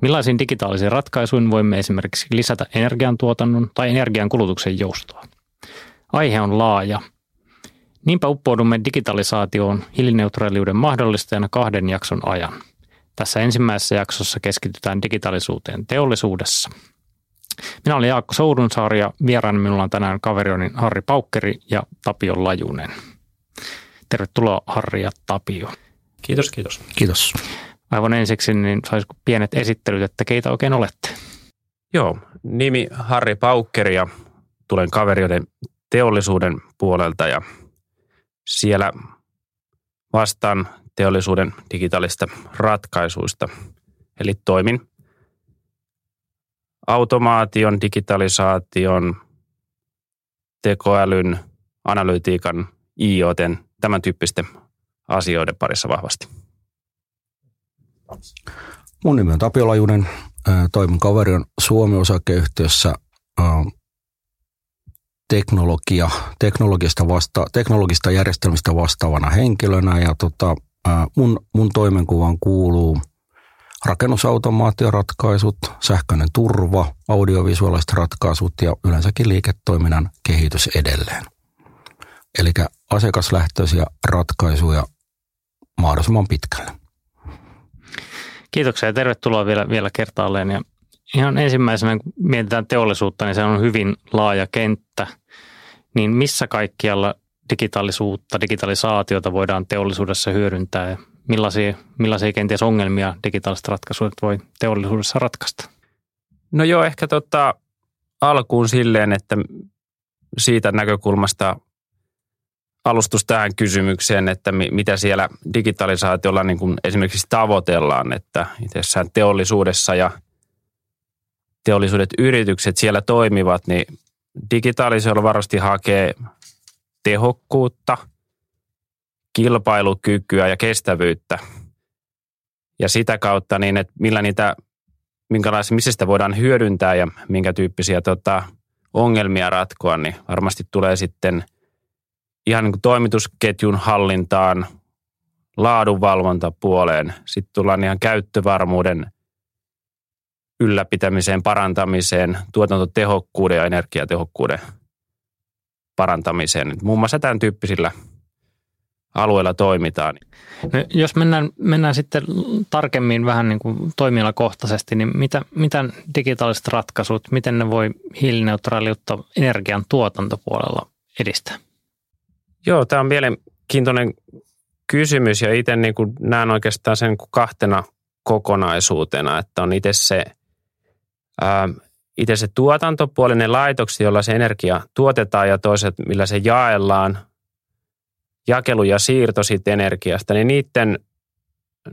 Millaisiin digitaalisiin ratkaisuin voimme esimerkiksi lisätä energiantuotannon tai energiankulutuksen joustoa? Aihe on laaja. Niinpä uppoudumme digitalisaatioon hiilineutraaliuden mahdollistajana kahden jakson ajan. Tässä ensimmäisessä jaksossa keskitytään digitaalisuuteen teollisuudessa. Minä olen Jaakko Soudunsaari ja vieraana minulla on tänään kaverionin Harri Paukkeri ja Tapio Lajunen. Tervetuloa Harri ja Tapio. Kiitos, kiitos. Kiitos. Aivan ensiksi, niin saisiko pienet esittelyt, että keitä oikein olette? Joo, nimi Harri Paukkeri ja tulen kaverioiden teollisuuden puolelta ja siellä vastaan teollisuuden digitaalista ratkaisuista. Eli toimin automaation, digitalisaation, tekoälyn, analytiikan, IoTen, tämän tyyppisten asioiden parissa vahvasti. Mun nimi on Tapio Lajunen. Toimin Kaverion Suomi-osakeyhtiössä teknologia, teknologista, vasta, teknologista järjestelmistä vastaavana henkilönä ja tota, mun, mun toimenkuvaan kuuluu rakennusautomaatioratkaisut, sähköinen turva, audiovisuaaliset ratkaisut ja yleensäkin liiketoiminnan kehitys edelleen. Eli asiakaslähtöisiä ratkaisuja mahdollisimman pitkälle. Kiitoksia ja tervetuloa vielä, vielä kertaalleen. Ja ihan ensimmäisenä, kun mietitään teollisuutta, niin se on hyvin laaja kenttä. Niin missä kaikkialla digitaalisuutta, digitalisaatiota voidaan teollisuudessa hyödyntää ja millaisia, millaisia kenties ongelmia digitaaliset ratkaisut voi teollisuudessa ratkaista? No joo, ehkä tota, alkuun silleen, että siitä näkökulmasta alustus tähän kysymykseen, että mitä siellä digitalisaatiolla niin kuin esimerkiksi tavoitellaan, että itsessään teollisuudessa ja teollisuudet yritykset siellä toimivat, niin digitaalisoilla varmasti hakee tehokkuutta, kilpailukykyä ja kestävyyttä. Ja sitä kautta niin, että millä niitä, minkälaisia, missä sitä voidaan hyödyntää ja minkä tyyppisiä tota, ongelmia ratkoa, niin varmasti tulee sitten ihan niin kuin toimitusketjun hallintaan, laadunvalvontapuoleen. Sitten tullaan ihan käyttövarmuuden ylläpitämiseen, parantamiseen, tuotantotehokkuuden ja energiatehokkuuden parantamiseen. Muun muassa tämän tyyppisillä alueilla toimitaan. No, jos mennään, mennään sitten tarkemmin vähän niin kuin toimialakohtaisesti, niin mitä, mitä digitaaliset ratkaisut, miten ne voi hiilineutraaliutta energian tuotantopuolella edistää? Joo, tämä on mielenkiintoinen kysymys ja itse niin kuin näen oikeastaan sen kahtena kokonaisuutena, että on itse se ää, itse se tuotantopuolinen laitoksi, jolla se energia tuotetaan ja toiset, millä se jaellaan, jakelu ja siirto siitä energiasta, niin niiden,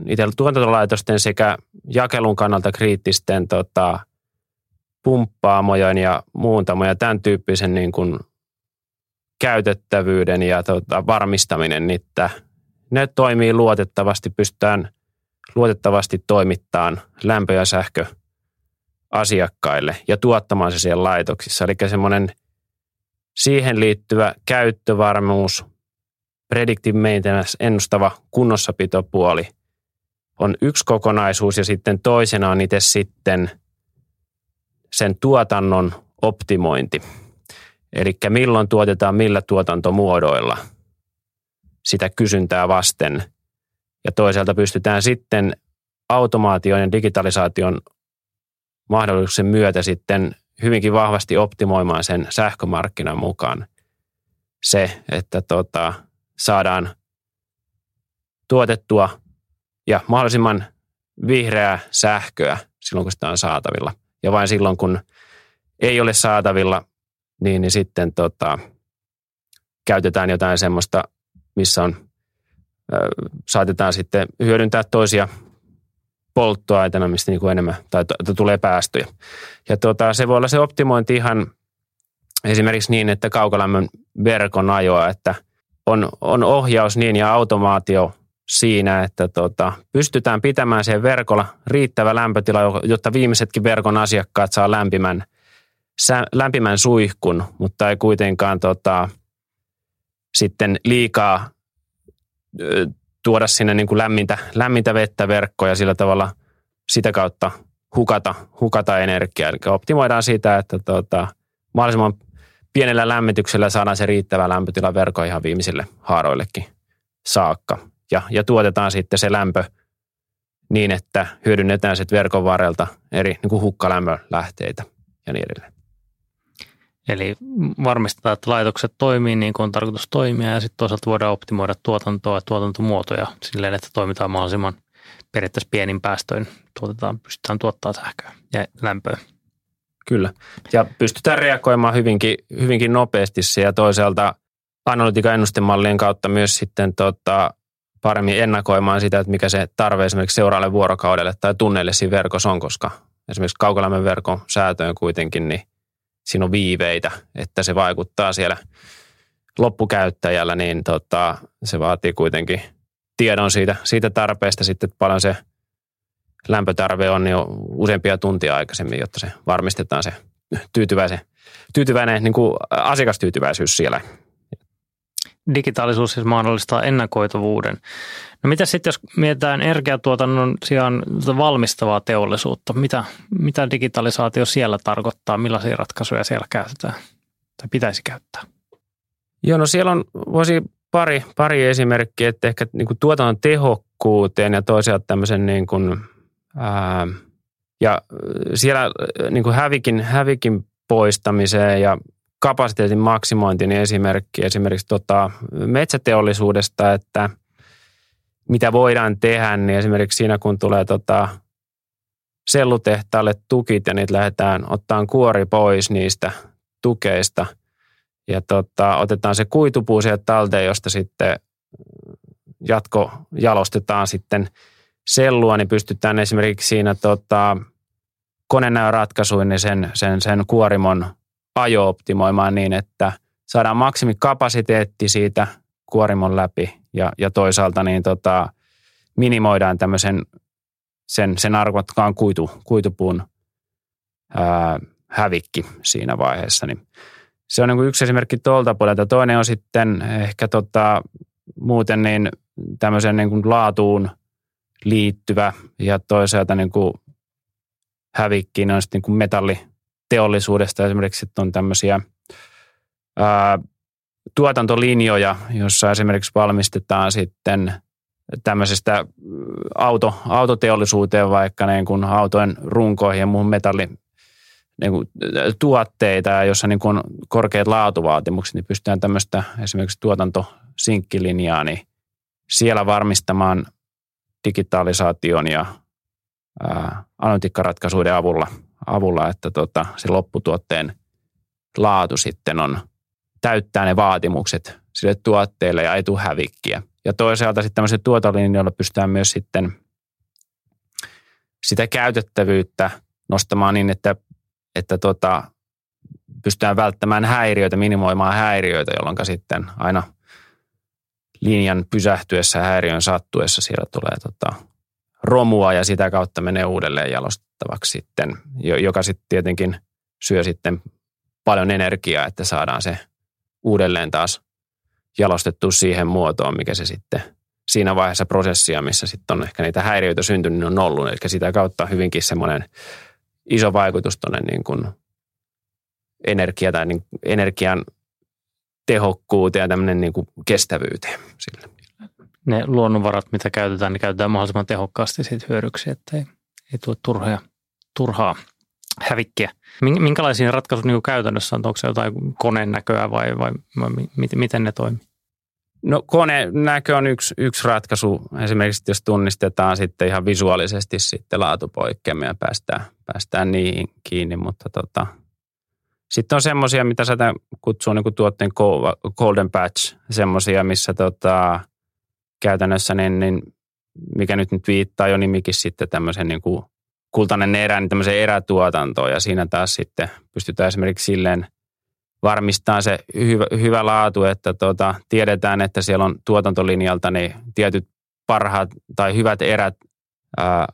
niiden tuotantolaitosten sekä jakelun kannalta kriittisten tota, pumppaamojen ja muuntamoja, tämän tyyppisen niin kuin käytettävyyden ja tota, varmistaminen, että ne toimii luotettavasti, pystytään luotettavasti toimittamaan lämpö ja sähkö – asiakkaille ja tuottamaan se siellä laitoksissa. Eli semmoinen siihen liittyvä käyttövarmuus, predictive maintenance, ennustava kunnossapitopuoli on yksi kokonaisuus ja sitten toisena on itse sitten sen tuotannon optimointi. Eli milloin tuotetaan millä tuotantomuodoilla sitä kysyntää vasten. Ja toisaalta pystytään sitten automaation ja digitalisaation mahdollisuuksien myötä sitten hyvinkin vahvasti optimoimaan sen sähkömarkkinan mukaan se, että tota, saadaan tuotettua ja mahdollisimman vihreää sähköä silloin, kun sitä on saatavilla. Ja vain silloin, kun ei ole saatavilla, niin, niin sitten tota, käytetään jotain semmoista, missä on, ö, saatetaan sitten hyödyntää toisia polttoaineena, mistä niin kuin enemmän tai to, tulee päästöjä. Ja tota, se voi olla se optimointi ihan esimerkiksi niin, että kaukolämmön verkon ajoa, että on, on ohjaus niin ja automaatio siinä, että tota, pystytään pitämään siihen verkolla riittävä lämpötila, jotta viimeisetkin verkon asiakkaat saa lämpimän, lämpimän suihkun, mutta ei kuitenkaan tota, sitten liikaa tuoda sinne niin kuin lämmintä, lämmintä vettä verkkoon ja sillä tavalla sitä kautta hukata, hukata energiaa. Eli optimoidaan sitä, että tota, mahdollisimman pienellä lämmityksellä saadaan se riittävä lämpötila verkon ihan viimeisille haaroillekin saakka. Ja, ja tuotetaan sitten se lämpö niin, että hyödynnetään sitten verkon varrelta eri niin kuin hukkalämmölähteitä ja niin edelleen. Eli varmistetaan, että laitokset toimii niin kuin on tarkoitus toimia ja sitten toisaalta voidaan optimoida tuotantoa ja tuotantomuotoja silleen, että toimitaan mahdollisimman periaatteessa pienin päästöin, tuotetaan, pystytään tuottaa sähköä ja lämpöä. Kyllä. Ja pystytään reagoimaan hyvinkin, hyvinkin nopeasti ja toisaalta analytiikan ennustemallien kautta myös sitten tota, paremmin ennakoimaan sitä, että mikä se tarve esimerkiksi seuraavalle vuorokaudelle tai tunneille siinä verkossa on, koska esimerkiksi kaukolämmön verkon säätöön kuitenkin, niin siinä on viiveitä, että se vaikuttaa siellä loppukäyttäjällä, niin tota, se vaatii kuitenkin tiedon siitä, siitä tarpeesta sitten, että paljon se lämpötarve on jo useampia tuntia aikaisemmin, jotta se varmistetaan se tyytyväisen, tyytyväinen niin kuin asiakastyytyväisyys siellä. Digitaalisuus siis mahdollistaa ennakoitavuuden. No mitä sitten, jos mietitään energiatuotannon sijaan valmistavaa teollisuutta, mitä, mitä digitalisaatio siellä tarkoittaa, millaisia ratkaisuja siellä käytetään tai pitäisi käyttää? Joo, no siellä on, voisi pari, pari esimerkkiä, että ehkä niin kuin tuotannon tehokkuuteen ja toisaalta tämmöisen niin kuin Ää, ja siellä niin kuin hävikin, hävikin poistamiseen ja kapasiteetin maksimointiin niin esimerkki esimerkiksi tota metsäteollisuudesta, että mitä voidaan tehdä, niin esimerkiksi siinä kun tulee tota sellutehtaalle tukit ja niitä lähdetään ottaan kuori pois niistä tukeista ja tota, otetaan se kuitupuu sieltä talteen, josta sitten jatko jalostetaan sitten – sellua, niin pystytään esimerkiksi siinä tota, konenäöratkaisuin niin sen, sen, sen kuorimon ajo optimoimaan niin, että saadaan maksimikapasiteetti siitä kuorimon läpi ja, ja toisaalta niin tota, minimoidaan tämmöisen sen, sen arvotkaan kuitu, kuitupuun ää, hävikki siinä vaiheessa. Niin se on niin yksi esimerkki tuolta puolelta. Toinen on sitten ehkä tota, muuten niin tämmöisen niin kuin laatuun – liittyvä ja toisaalta niin kuin hävikkiin on sitten niin kuin metalliteollisuudesta esimerkiksi on tämmöisiä ää, tuotantolinjoja, jossa esimerkiksi valmistetaan sitten tämmöisestä auto, autoteollisuuteen vaikka niin kuin autojen runkoihin ja muuhun metalli niin kuin tuotteita, jossa niin kuin on korkeat laatuvaatimukset, niin pystytään tämmöistä esimerkiksi tuotantosinkkilineaa, niin siellä varmistamaan digitalisaation ja analytiikkaratkaisuiden avulla, avulla että tota, se lopputuotteen laatu sitten on, täyttää ne vaatimukset sille tuotteelle ja ei tule hävikkiä. Ja toisaalta sitten tämmöisellä tuotantolinjoilla pystytään myös sitten sitä käytettävyyttä nostamaan niin, että, että tota, pystytään välttämään häiriöitä, minimoimaan häiriöitä, jolloin sitten aina – linjan pysähtyessä häiriön sattuessa siellä tulee tota, romua ja sitä kautta menee uudelleen jalostettavaksi sitten, joka sitten tietenkin syö sitten paljon energiaa, että saadaan se uudelleen taas jalostettu siihen muotoon, mikä se sitten siinä vaiheessa prosessia, missä sitten on ehkä niitä häiriöitä syntynyt, niin on ollut. Eli sitä kautta hyvinkin semmoinen iso vaikutus tuonne niin kuin energia tai niin energian tehokkuuteen ja tämmöinen niin kuin kestävyyteen sille. Ne luonnonvarat, mitä käytetään, niin käytetään mahdollisimman tehokkaasti siitä hyödyksi, että ei, ei tule turhaa, turhaa hävikkiä. Minkälaisia ratkaisuja niin käytännössä on? Onko se jotain koneen näköä vai, vai, vai miten ne toimii? No konenäkö on yksi, yksi ratkaisu. Esimerkiksi jos tunnistetaan sitten ihan visuaalisesti sitten laatupoikkeamia ja päästään, päästään niihin kiinni, mutta tota, sitten on semmoisia, mitä sä kutsuu niin tuotteen golden patch, semmoisia, missä tota, käytännössä niin, niin mikä nyt, nyt viittaa jo nimikin sitten tämmöisen niin kuin kultainen erä, niin tämmöiseen erätuotantoon. Ja siinä taas sitten pystytään esimerkiksi silleen varmistaa se hyvä, hyvä laatu, että tota, tiedetään, että siellä on tuotantolinjalta niin tietyt parhaat tai hyvät erät. Ää,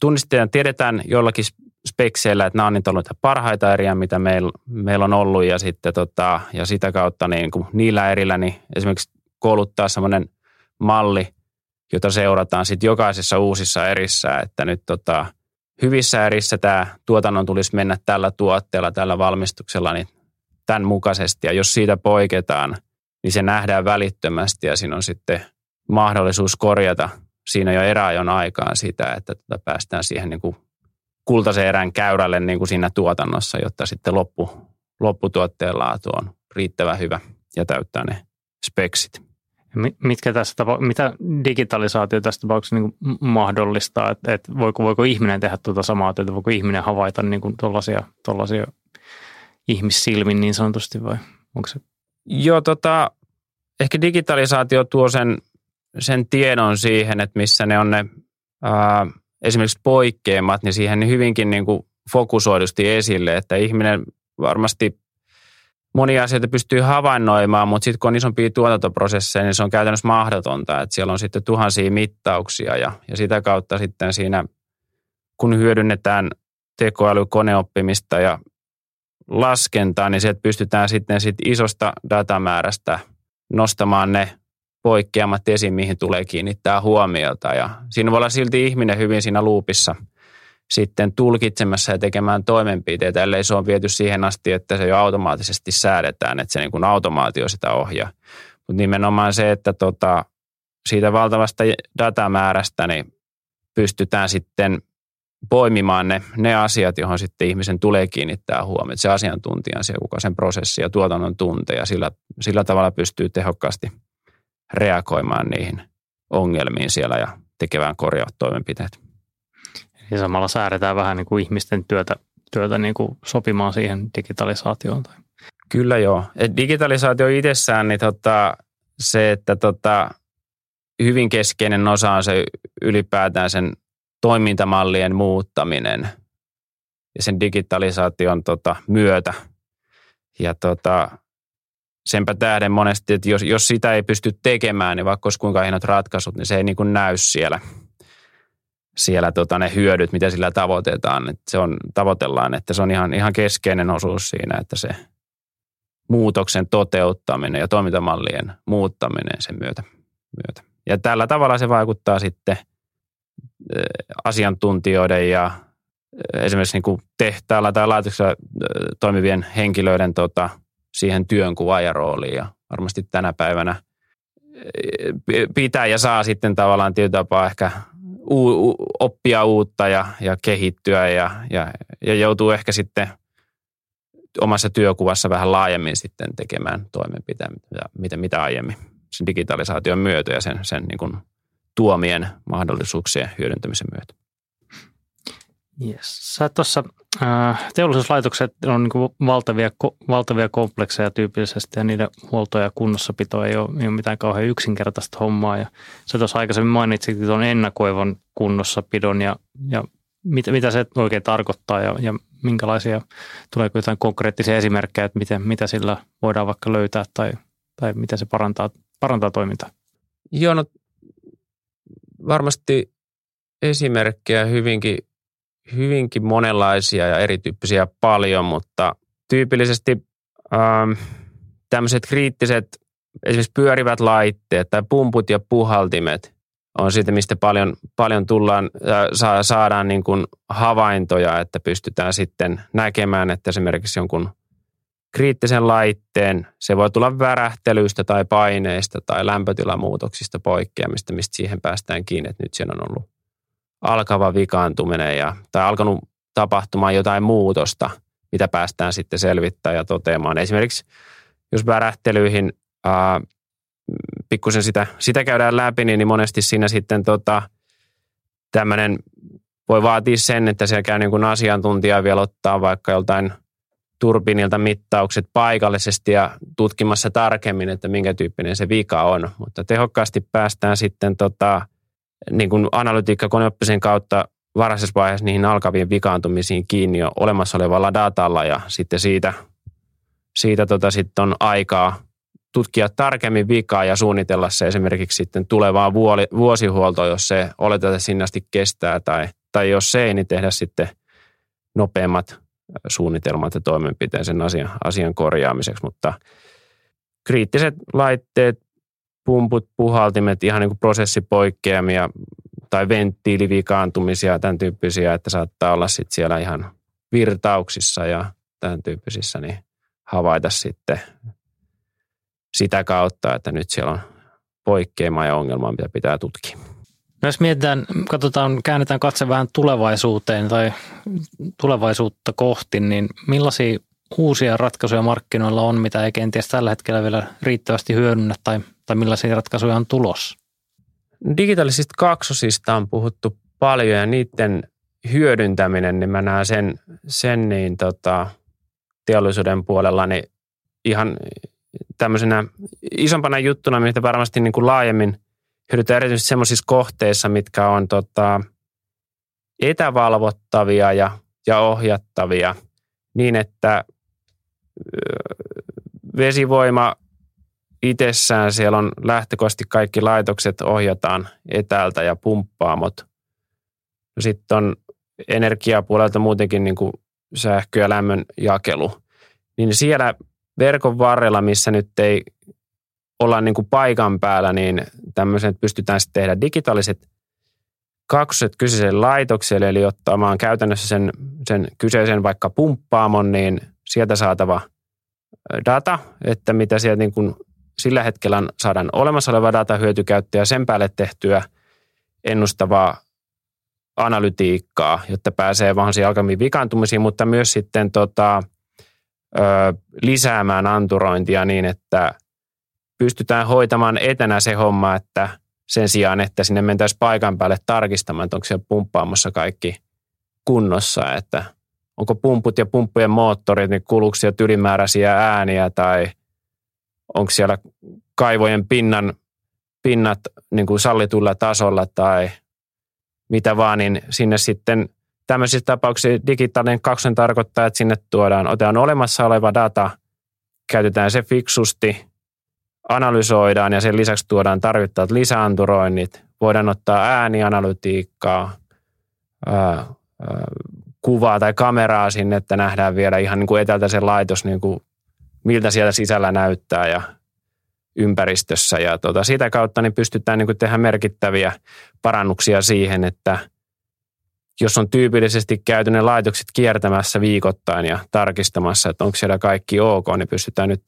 tunnistetaan, tiedetään jollakin spekseillä, että nämä on niitä ollut parhaita eriä, mitä meillä, meillä on ollut. Ja sitten tota, ja sitä kautta niin kuin niillä erillä niin esimerkiksi kouluttaa semmoinen malli, jota seurataan sitten jokaisessa uusissa erissä, että nyt tota, hyvissä erissä tämä tuotannon tulisi mennä tällä tuotteella, tällä valmistuksella, niin tämän mukaisesti. Ja jos siitä poiketaan, niin se nähdään välittömästi ja siinä on sitten mahdollisuus korjata siinä jo eräajon aikaan sitä, että tota päästään siihen niin kuin kultaisen erän käyrälle niin kuin siinä tuotannossa, jotta sitten loppu, lopputuotteen laatu on riittävän hyvä ja täyttää ne speksit. Mitkä tässä tapa- mitä digitalisaatio tässä tapauksessa niin mahdollistaa? Että, että voiko, voiko ihminen tehdä tuota samaa työtä? Voiko ihminen havaita niin tuollaisia ihmissilmin niin sanotusti vai onko se? Joo, tota, ehkä digitalisaatio tuo sen, sen tiedon siihen, että missä ne on ne ää, esimerkiksi poikkeamat, niin siihen hyvinkin niin kuin fokusoidusti esille, että ihminen varmasti monia asioita pystyy havainnoimaan, mutta sitten kun on isompia tuotantoprosesseja, niin se on käytännössä mahdotonta, että siellä on sitten tuhansia mittauksia ja, ja sitä kautta sitten siinä, kun hyödynnetään tekoälykoneoppimista ja laskentaa, niin sieltä pystytään sitten sit isosta datamäärästä nostamaan ne poikkeamat esiin, mihin tulee kiinnittää huomiota. Ja siinä voi olla silti ihminen hyvin siinä luupissa sitten tulkitsemassa ja tekemään toimenpiteitä, ellei se on viety siihen asti, että se jo automaattisesti säädetään, että se niin kuin automaatio sitä ohjaa. Mutta nimenomaan se, että tota, siitä valtavasta datamäärästä niin pystytään sitten poimimaan ne, ne asiat, johon sitten ihmisen tulee kiinnittää huomiota. Se asiantuntija se, kuka sen prosessi ja tuotannon tuntee ja sillä, sillä tavalla pystyy tehokkaasti reagoimaan niihin ongelmiin siellä ja tekevään korjaavat toimenpiteet. Ja samalla säädetään vähän niin kuin ihmisten työtä, työtä niin kuin sopimaan siihen digitalisaatioon. Kyllä joo. Et digitalisaatio itsessään, niin tota, se, että tota, hyvin keskeinen osa on se ylipäätään sen toimintamallien muuttaminen ja sen digitalisaation tota, myötä. Ja tota, senpä tähden monesti, että jos, jos sitä ei pysty tekemään, niin vaikka olisi kuinka hienot ratkaisut, niin se ei niin kuin näy siellä, siellä tota, ne hyödyt, mitä sillä tavoitetaan. Että se on, tavoitellaan, että se on ihan, ihan keskeinen osuus siinä, että se muutoksen toteuttaminen ja toimintamallien muuttaminen sen myötä. myötä. Ja tällä tavalla se vaikuttaa sitten – asiantuntijoiden ja esimerkiksi niin kuin tehtaalla tai laitoksella toimivien henkilöiden tota, siihen työnkuvaajarooliin. Ja varmasti tänä päivänä pitää ja saa sitten tavallaan tietyllä tapaa ehkä u- u- oppia uutta ja, ja kehittyä ja, ja, ja joutuu ehkä sitten omassa työkuvassa vähän laajemmin sitten tekemään toimenpiteitä, mitä, mitä aiemmin sen digitalisaation myötä ja sen, sen niin kuin tuomien mahdollisuuksien hyödyntämisen myötä. Yes. Sä tuossa äh, teollisuuslaitokset on niin valtavia, valtavia komplekseja tyypillisesti ja niiden huolto ja kunnossapito ei ole, ei ole mitään kauhean yksinkertaista hommaa. Ja sä tuossa aikaisemmin mainitsit tuon ennakoivan kunnossapidon ja, ja mitä, mitä se oikein tarkoittaa ja, ja minkälaisia, tuleeko jotain konkreettisia esimerkkejä, että miten, mitä sillä voidaan vaikka löytää tai, tai miten se parantaa, parantaa toimintaa? Joo, no varmasti esimerkkejä hyvinkin, hyvinkin monenlaisia ja erityyppisiä paljon, mutta tyypillisesti ähm, tämmöiset kriittiset, esimerkiksi pyörivät laitteet tai pumput ja puhaltimet on siitä, mistä paljon, paljon tullaan, äh, saadaan niin kuin havaintoja, että pystytään sitten näkemään, että esimerkiksi jonkun kriittisen laitteen, se voi tulla värähtelyistä tai paineista tai lämpötilamuutoksista poikkeamista, mistä siihen päästään kiinni, että nyt siellä on ollut alkava vikaantuminen ja, tai alkanut tapahtumaan jotain muutosta, mitä päästään sitten selvittämään ja toteamaan. Esimerkiksi jos värähtelyihin pikkusen sitä, sitä käydään läpi, niin, niin monesti siinä sitten tota, tämmöinen voi vaatia sen, että siellä käy niin kuin asiantuntija vielä ottaa vaikka joltain – turbiinilta mittaukset paikallisesti ja tutkimassa tarkemmin, että minkä tyyppinen se vika on. Mutta tehokkaasti päästään sitten tota, niin kuin analytiikka koneoppisen kautta varhaisessa vaiheessa niihin alkaviin vikaantumisiin kiinni jo olemassa olevalla datalla ja sitten siitä, siitä tota sitten on aikaa tutkia tarkemmin vikaa ja suunnitella se esimerkiksi sitten tulevaa vuosihuoltoa, jos se oletetaan, sinne asti kestää tai, tai jos se ei, niin tehdä sitten nopeammat suunnitelmat ja toimenpiteen sen asian, asian korjaamiseksi, mutta kriittiset laitteet, pumput, puhaltimet, ihan niin kuin prosessipoikkeamia tai venttiilivikaantumisia, tämän tyyppisiä, että saattaa olla sitten siellä ihan virtauksissa ja tämän tyyppisissä, niin havaita sitten sitä kautta, että nyt siellä on poikkeama ja ongelma, mitä pitää tutkia. No jos mietitään, katsotaan, käännetään katse vähän tulevaisuuteen tai tulevaisuutta kohti, niin millaisia uusia ratkaisuja markkinoilla on, mitä ei kenties tällä hetkellä vielä riittävästi hyödynnä tai, tai millaisia ratkaisuja on tulossa? Digitaalisista kaksosista on puhuttu paljon ja niiden hyödyntäminen, niin mä näen sen, sen niin tota, teollisuuden puolella niin ihan tämmöisenä isompana juttuna, mitä varmasti niin kuin laajemmin hyödyntää erityisesti sellaisissa kohteissa, mitkä on tota, etävalvottavia ja, ja ohjattavia niin, että vesivoima itsessään, siellä on lähtökohtaisesti kaikki laitokset ohjataan etäältä ja pumppaamot. No sitten on energiapuolelta muutenkin niin kuin sähkö- ja lämmön jakelu. Niin siellä verkon varrella, missä nyt ei olla niin kuin paikan päällä, niin tämmöiset pystytään sitten tehdä digitaaliset kaksoset kyseiselle laitokselle, eli ottamaan käytännössä sen, sen kyseisen vaikka pumppaamon, niin sieltä saatava data, että mitä sieltä niin kuin sillä hetkellä saadaan olemassa oleva data hyötykäyttöä ja sen päälle tehtyä ennustavaa analytiikkaa, jotta pääsee vaan alkamiin vikaantumisiin, mutta myös sitten tota, ö, lisäämään anturointia niin, että pystytään hoitamaan etänä se homma, että sen sijaan, että sinne mentäisiin paikan päälle tarkistamaan, että onko siellä pumppaamassa kaikki kunnossa, että onko pumput ja pumppujen moottorit, niin kuuluuko sieltä ylimääräisiä ääniä tai onko siellä kaivojen pinnan, pinnat niin kuin sallitulla tasolla tai mitä vaan, niin sinne sitten tämmöisissä tapauksissa digitaalinen kaksonen tarkoittaa, että sinne tuodaan, otetaan olemassa oleva data, käytetään se fiksusti, analysoidaan ja sen lisäksi tuodaan tarvittavat lisäanturoinnit, voidaan ottaa äänianalytiikkaa, ää, kuvaa tai kameraa sinne, että nähdään vielä ihan niin kuin etäältä se laitos, niin kuin miltä siellä sisällä näyttää ja ympäristössä. Ja tota, sitä kautta niin pystytään niin kuin tehdä merkittäviä parannuksia siihen, että jos on tyypillisesti käyty ne laitokset kiertämässä viikoittain ja tarkistamassa, että onko siellä kaikki ok, niin pystytään nyt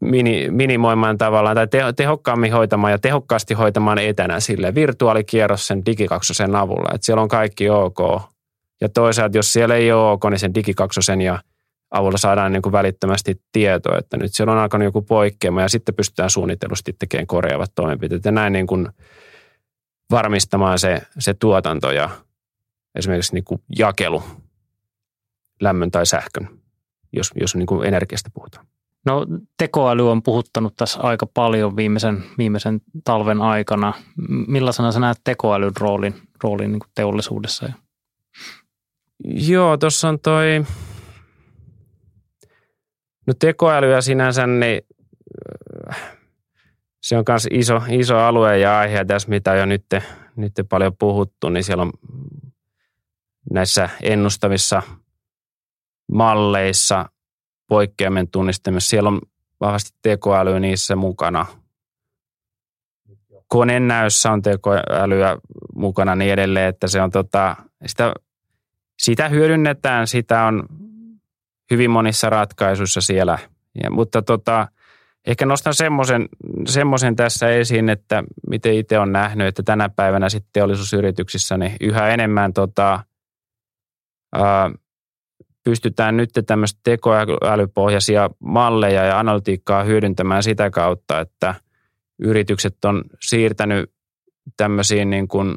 mini, minimoimaan tavallaan tai teho, tehokkaammin hoitamaan ja tehokkaasti hoitamaan etänä sille virtuaalikierros sen digikaksosen avulla, että siellä on kaikki ok ja toisaalta, jos siellä ei ole OK, niin sen digikaksosen ja avulla saadaan niin kuin välittömästi tietoa, että nyt siellä on alkanut joku poikkeama ja sitten pystytään suunnitellusti tekemään korjaavat toimenpiteet ja näin niin kuin varmistamaan se, se tuotanto ja esimerkiksi niin kuin jakelu lämmön tai sähkön, jos, jos niin kuin energiasta puhutaan. No tekoäly on puhuttanut tässä aika paljon viimeisen, viimeisen talven aikana. Millaisena sä näet tekoälyn roolin, roolin niin kuin teollisuudessa ja Joo, tuossa on toi, no tekoälyä sinänsä, niin äh, se on myös iso, iso alue ja aihe tässä, mitä jo nyt, nyt paljon puhuttu, niin siellä on näissä ennustavissa malleissa poikkeamien tunnistamissa, siellä on vahvasti tekoäly niissä mukana. Konennäössä on tekoälyä mukana niin edelleen, että se on tota, sitä sitä hyödynnetään, sitä on hyvin monissa ratkaisuissa siellä. Ja, mutta tota, ehkä nostan semmoisen, semmoisen tässä esiin, että miten itse on nähnyt, että tänä päivänä sitten teollisuusyrityksissä niin yhä enemmän tota, ää, pystytään nyt tämmöistä tekoälypohjaisia malleja ja analytiikkaa hyödyntämään sitä kautta, että yritykset on siirtänyt tämmöisiin niin kuin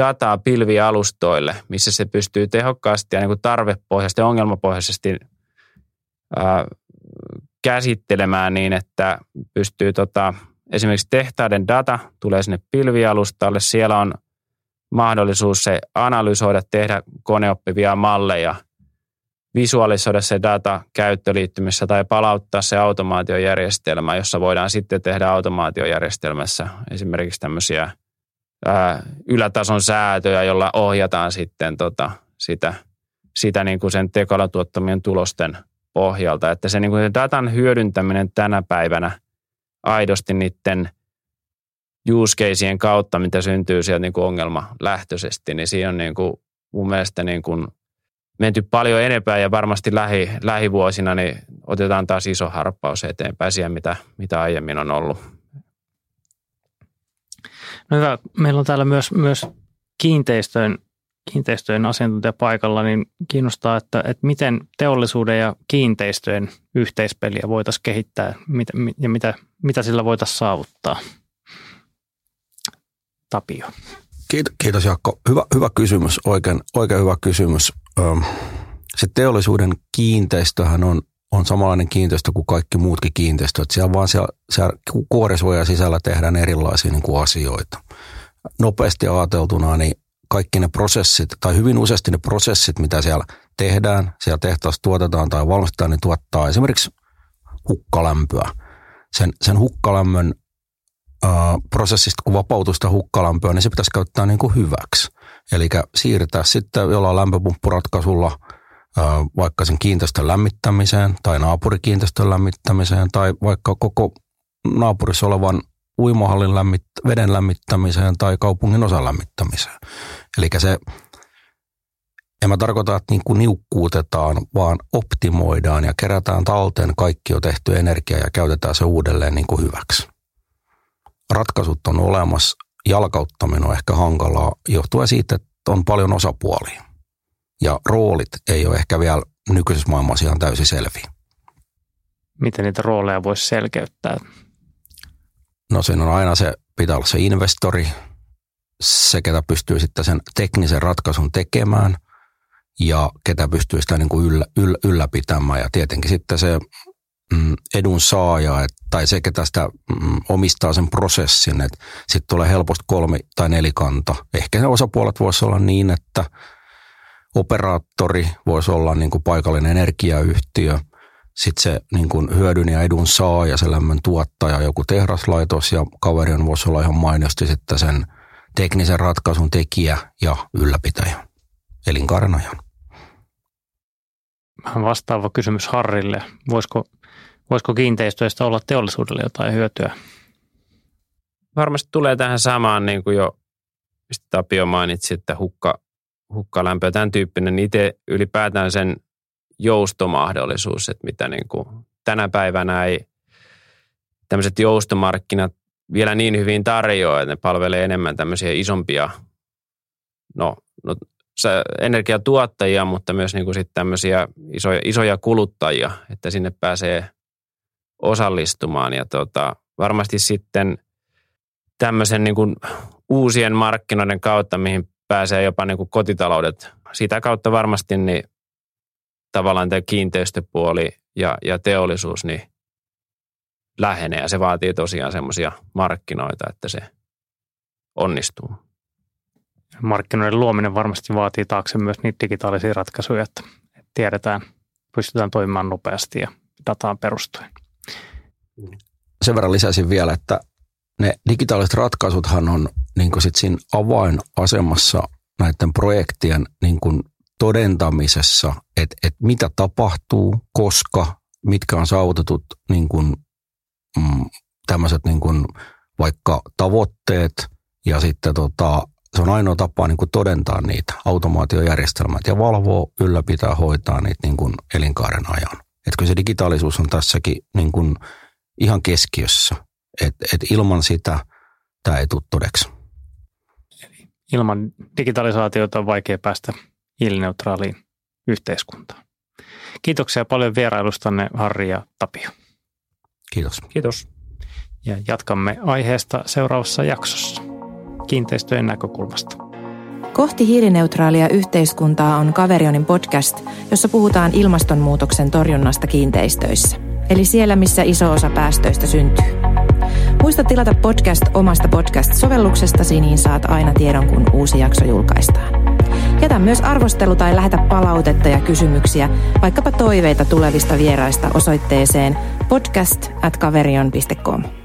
dataa pilvialustoille, missä se pystyy tehokkaasti ja niin kuin tarvepohjaisesti ja ongelmapohjaisesti ää, käsittelemään niin, että pystyy tota, esimerkiksi tehtaiden data tulee sinne pilvialustalle. Siellä on mahdollisuus se analysoida, tehdä koneoppivia malleja, visualisoida se data käyttöliittymissä tai palauttaa se automaatiojärjestelmä, jossa voidaan sitten tehdä automaatiojärjestelmässä esimerkiksi tämmöisiä ää, ylätason säätöjä, jolla ohjataan sitten tota, sitä, sitä niin kuin sen tekoäly tuottamien tulosten pohjalta. Että se, niin kuin se datan hyödyntäminen tänä päivänä aidosti niiden caseien kautta, mitä syntyy sieltä niin kuin ongelmalähtöisesti, niin siinä on niin kuin mun mielestä niin kuin menty paljon enempää ja varmasti lähi, lähivuosina niin otetaan taas iso harppaus eteenpäin siihen, mitä, mitä aiemmin on ollut. No hyvä. Meillä on täällä myös, myös kiinteistöjen, kiinteistöjen asiantuntija paikalla, niin kiinnostaa, että, että miten teollisuuden ja kiinteistöjen yhteispeliä voitaisiin kehittää ja mitä, mitä sillä voitaisiin saavuttaa. Tapio. Kiitos Jaakko. Hyvä, hyvä kysymys, oikein, oikein hyvä kysymys. Se teollisuuden kiinteistöhän on, on samanlainen kiinteistö kuin kaikki muutkin kiinteistöt. Siellä vaan siellä, siellä kuorisuoja sisällä tehdään erilaisia niin kuin asioita. Nopeasti ajateltuna, niin kaikki ne prosessit, tai hyvin useasti ne prosessit, mitä siellä tehdään, siellä tehtaassa tuotetaan tai valmistetaan, niin tuottaa esimerkiksi hukkalämpöä. Sen, sen hukkalämmön prosessista, kun vapautusta hukkalämpöä, niin se pitäisi käyttää niin kuin hyväksi. Eli siirtää sitten jollain lämpöpumppuratkaisulla vaikka sen kiinteistön lämmittämiseen tai naapurikiinteistön lämmittämiseen tai vaikka koko naapurissa olevan uimahallin lämmit, veden lämmittämiseen tai kaupungin osan lämmittämiseen. Eli se, en mä tarkoita, että niin kuin niukkuutetaan, vaan optimoidaan ja kerätään talteen kaikki jo tehty energia ja käytetään se uudelleen niin kuin hyväksi ratkaisut on olemassa, jalkauttaminen on ehkä hankalaa johtuen siitä, että on paljon osapuolia. Ja roolit ei ole ehkä vielä nykyisessä maailmassa ihan täysin selviä. Miten niitä rooleja voisi selkeyttää? No siinä on aina se, pitää olla se investori, se ketä pystyy sitten sen teknisen ratkaisun tekemään ja ketä pystyy sitä niin kuin yllä, yllä, ylläpitämään. Ja tietenkin sitten se Mm, edun saaja tai se, ketä sitä mm, omistaa sen prosessin, että sitten tulee helposti kolmi- tai nelikanta. Ehkä ne osapuolet voisi olla niin, että operaattori voisi olla niin kuin paikallinen energiayhtiö, sitten se niin kuin hyödyn ja edun saaja, se lämmön tuottaja, joku tehdaslaitos ja kaveri on voisi olla ihan mainiosti sitten sen teknisen ratkaisun tekijä ja ylläpitäjä, elinkaaren ajan. Vastaava kysymys Harrille. Voisiko Voisiko kiinteistöistä olla teollisuudelle jotain hyötyä? Varmasti tulee tähän samaan, niin kuin jo mistä Tapio mainitsi, että hukka, hukkalämpö ja tämän tyyppinen. Itse ylipäätään sen joustomahdollisuus, että mitä niin kuin tänä päivänä ei tämmöiset joustomarkkinat vielä niin hyvin tarjoa, että ne palvelee enemmän tämmöisiä isompia, no, no energiatuottajia, mutta myös niin kuin sitten tämmöisiä isoja, isoja kuluttajia, että sinne pääsee osallistumaan. Ja tota, varmasti sitten tämmöisen niin kuin uusien markkinoiden kautta, mihin pääsee jopa niin kuin kotitaloudet. Sitä kautta varmasti niin tavallaan tämä kiinteistöpuoli ja, ja teollisuus niin lähenee ja se vaatii tosiaan semmoisia markkinoita, että se onnistuu. Markkinoiden luominen varmasti vaatii taakse myös niitä digitaalisia ratkaisuja, että tiedetään, pystytään toimimaan nopeasti ja dataan perustuen. Sen verran lisäisin vielä, että ne digitaaliset ratkaisuthan on niin sit siinä avainasemassa näiden projektien niin kuin todentamisessa, että, että mitä tapahtuu, koska, mitkä on saavutetut niin kuin, mm, tämmöiset niin kuin vaikka tavoitteet ja sitten tota, se on ainoa tapa niin kuin todentaa niitä automaatiojärjestelmät ja valvoo, ylläpitää, hoitaa niitä niin kuin elinkaaren ajan. Että kyllä se digitaalisuus on tässäkin niin kuin ihan keskiössä. Että et ilman sitä tämä ei tule todeksi. Ilman digitalisaatiota on vaikea päästä hiilineutraaliin yhteiskuntaan. Kiitoksia paljon vierailustanne Harri ja Tapio. Kiitos. Kiitos. Ja jatkamme aiheesta seuraavassa jaksossa kiinteistöjen näkökulmasta. Kohti hiilineutraalia yhteiskuntaa on Kaverionin podcast, jossa puhutaan ilmastonmuutoksen torjunnasta kiinteistöissä eli siellä missä iso osa päästöistä syntyy. Muista tilata podcast omasta podcast-sovelluksestasi, niin saat aina tiedon, kun uusi jakso julkaistaan. Jätä myös arvostelu tai lähetä palautetta ja kysymyksiä, vaikkapa toiveita tulevista vieraista osoitteeseen podcast at kaverion.com.